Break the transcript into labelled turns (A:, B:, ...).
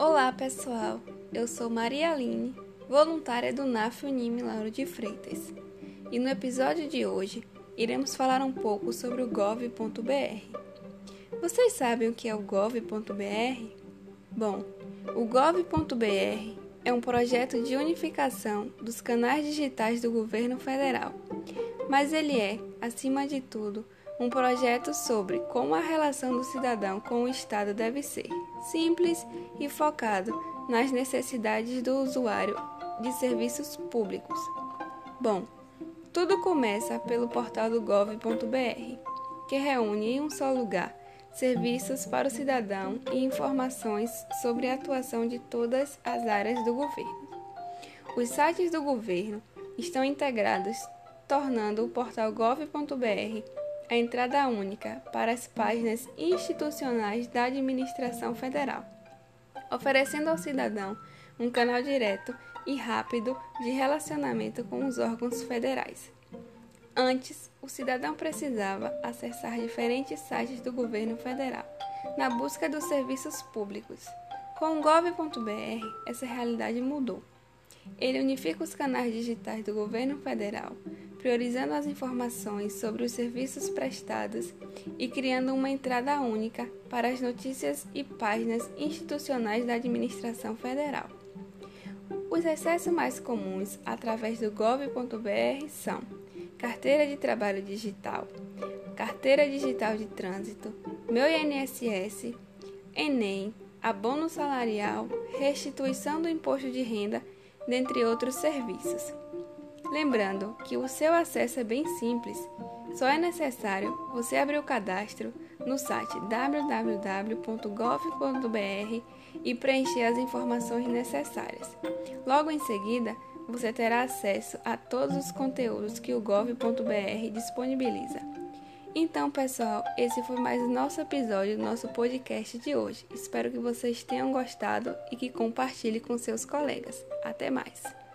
A: Olá pessoal, eu sou Maria Aline, voluntária do NAF Unime Lauro de Freitas, e no episódio de hoje iremos falar um pouco sobre o gov.br. Vocês sabem o que é o gov.br? Bom, o gov.br é um projeto de unificação dos canais digitais do governo federal, mas ele é, acima de tudo, um projeto sobre como a relação do cidadão com o Estado deve ser, simples e focado nas necessidades do usuário de serviços públicos. Bom, tudo começa pelo portal do gov.br, que reúne em um só lugar serviços para o cidadão e informações sobre a atuação de todas as áreas do governo. Os sites do governo estão integrados, tornando o portal gov.br a entrada única para as páginas institucionais da administração federal, oferecendo ao cidadão um canal direto e rápido de relacionamento com os órgãos federais. Antes, o cidadão precisava acessar diferentes sites do governo federal na busca dos serviços públicos. Com o gov.br, essa realidade mudou. Ele unifica os canais digitais do governo federal, priorizando as informações sobre os serviços prestados e criando uma entrada única para as notícias e páginas institucionais da administração federal. Os acessos mais comuns através do gov.br são Carteira de Trabalho Digital, Carteira Digital de Trânsito, Meu INSS, Enem, Abono Salarial, Restituição do Imposto de Renda, dentre outros serviços. Lembrando que o seu acesso é bem simples, só é necessário você abrir o cadastro no site www.gov.br e preencher as informações necessárias. Logo em seguida, você terá acesso a todos os conteúdos que o gov.br disponibiliza. Então, pessoal, esse foi mais nosso episódio do nosso podcast de hoje. Espero que vocês tenham gostado e que compartilhe com seus colegas. Até mais!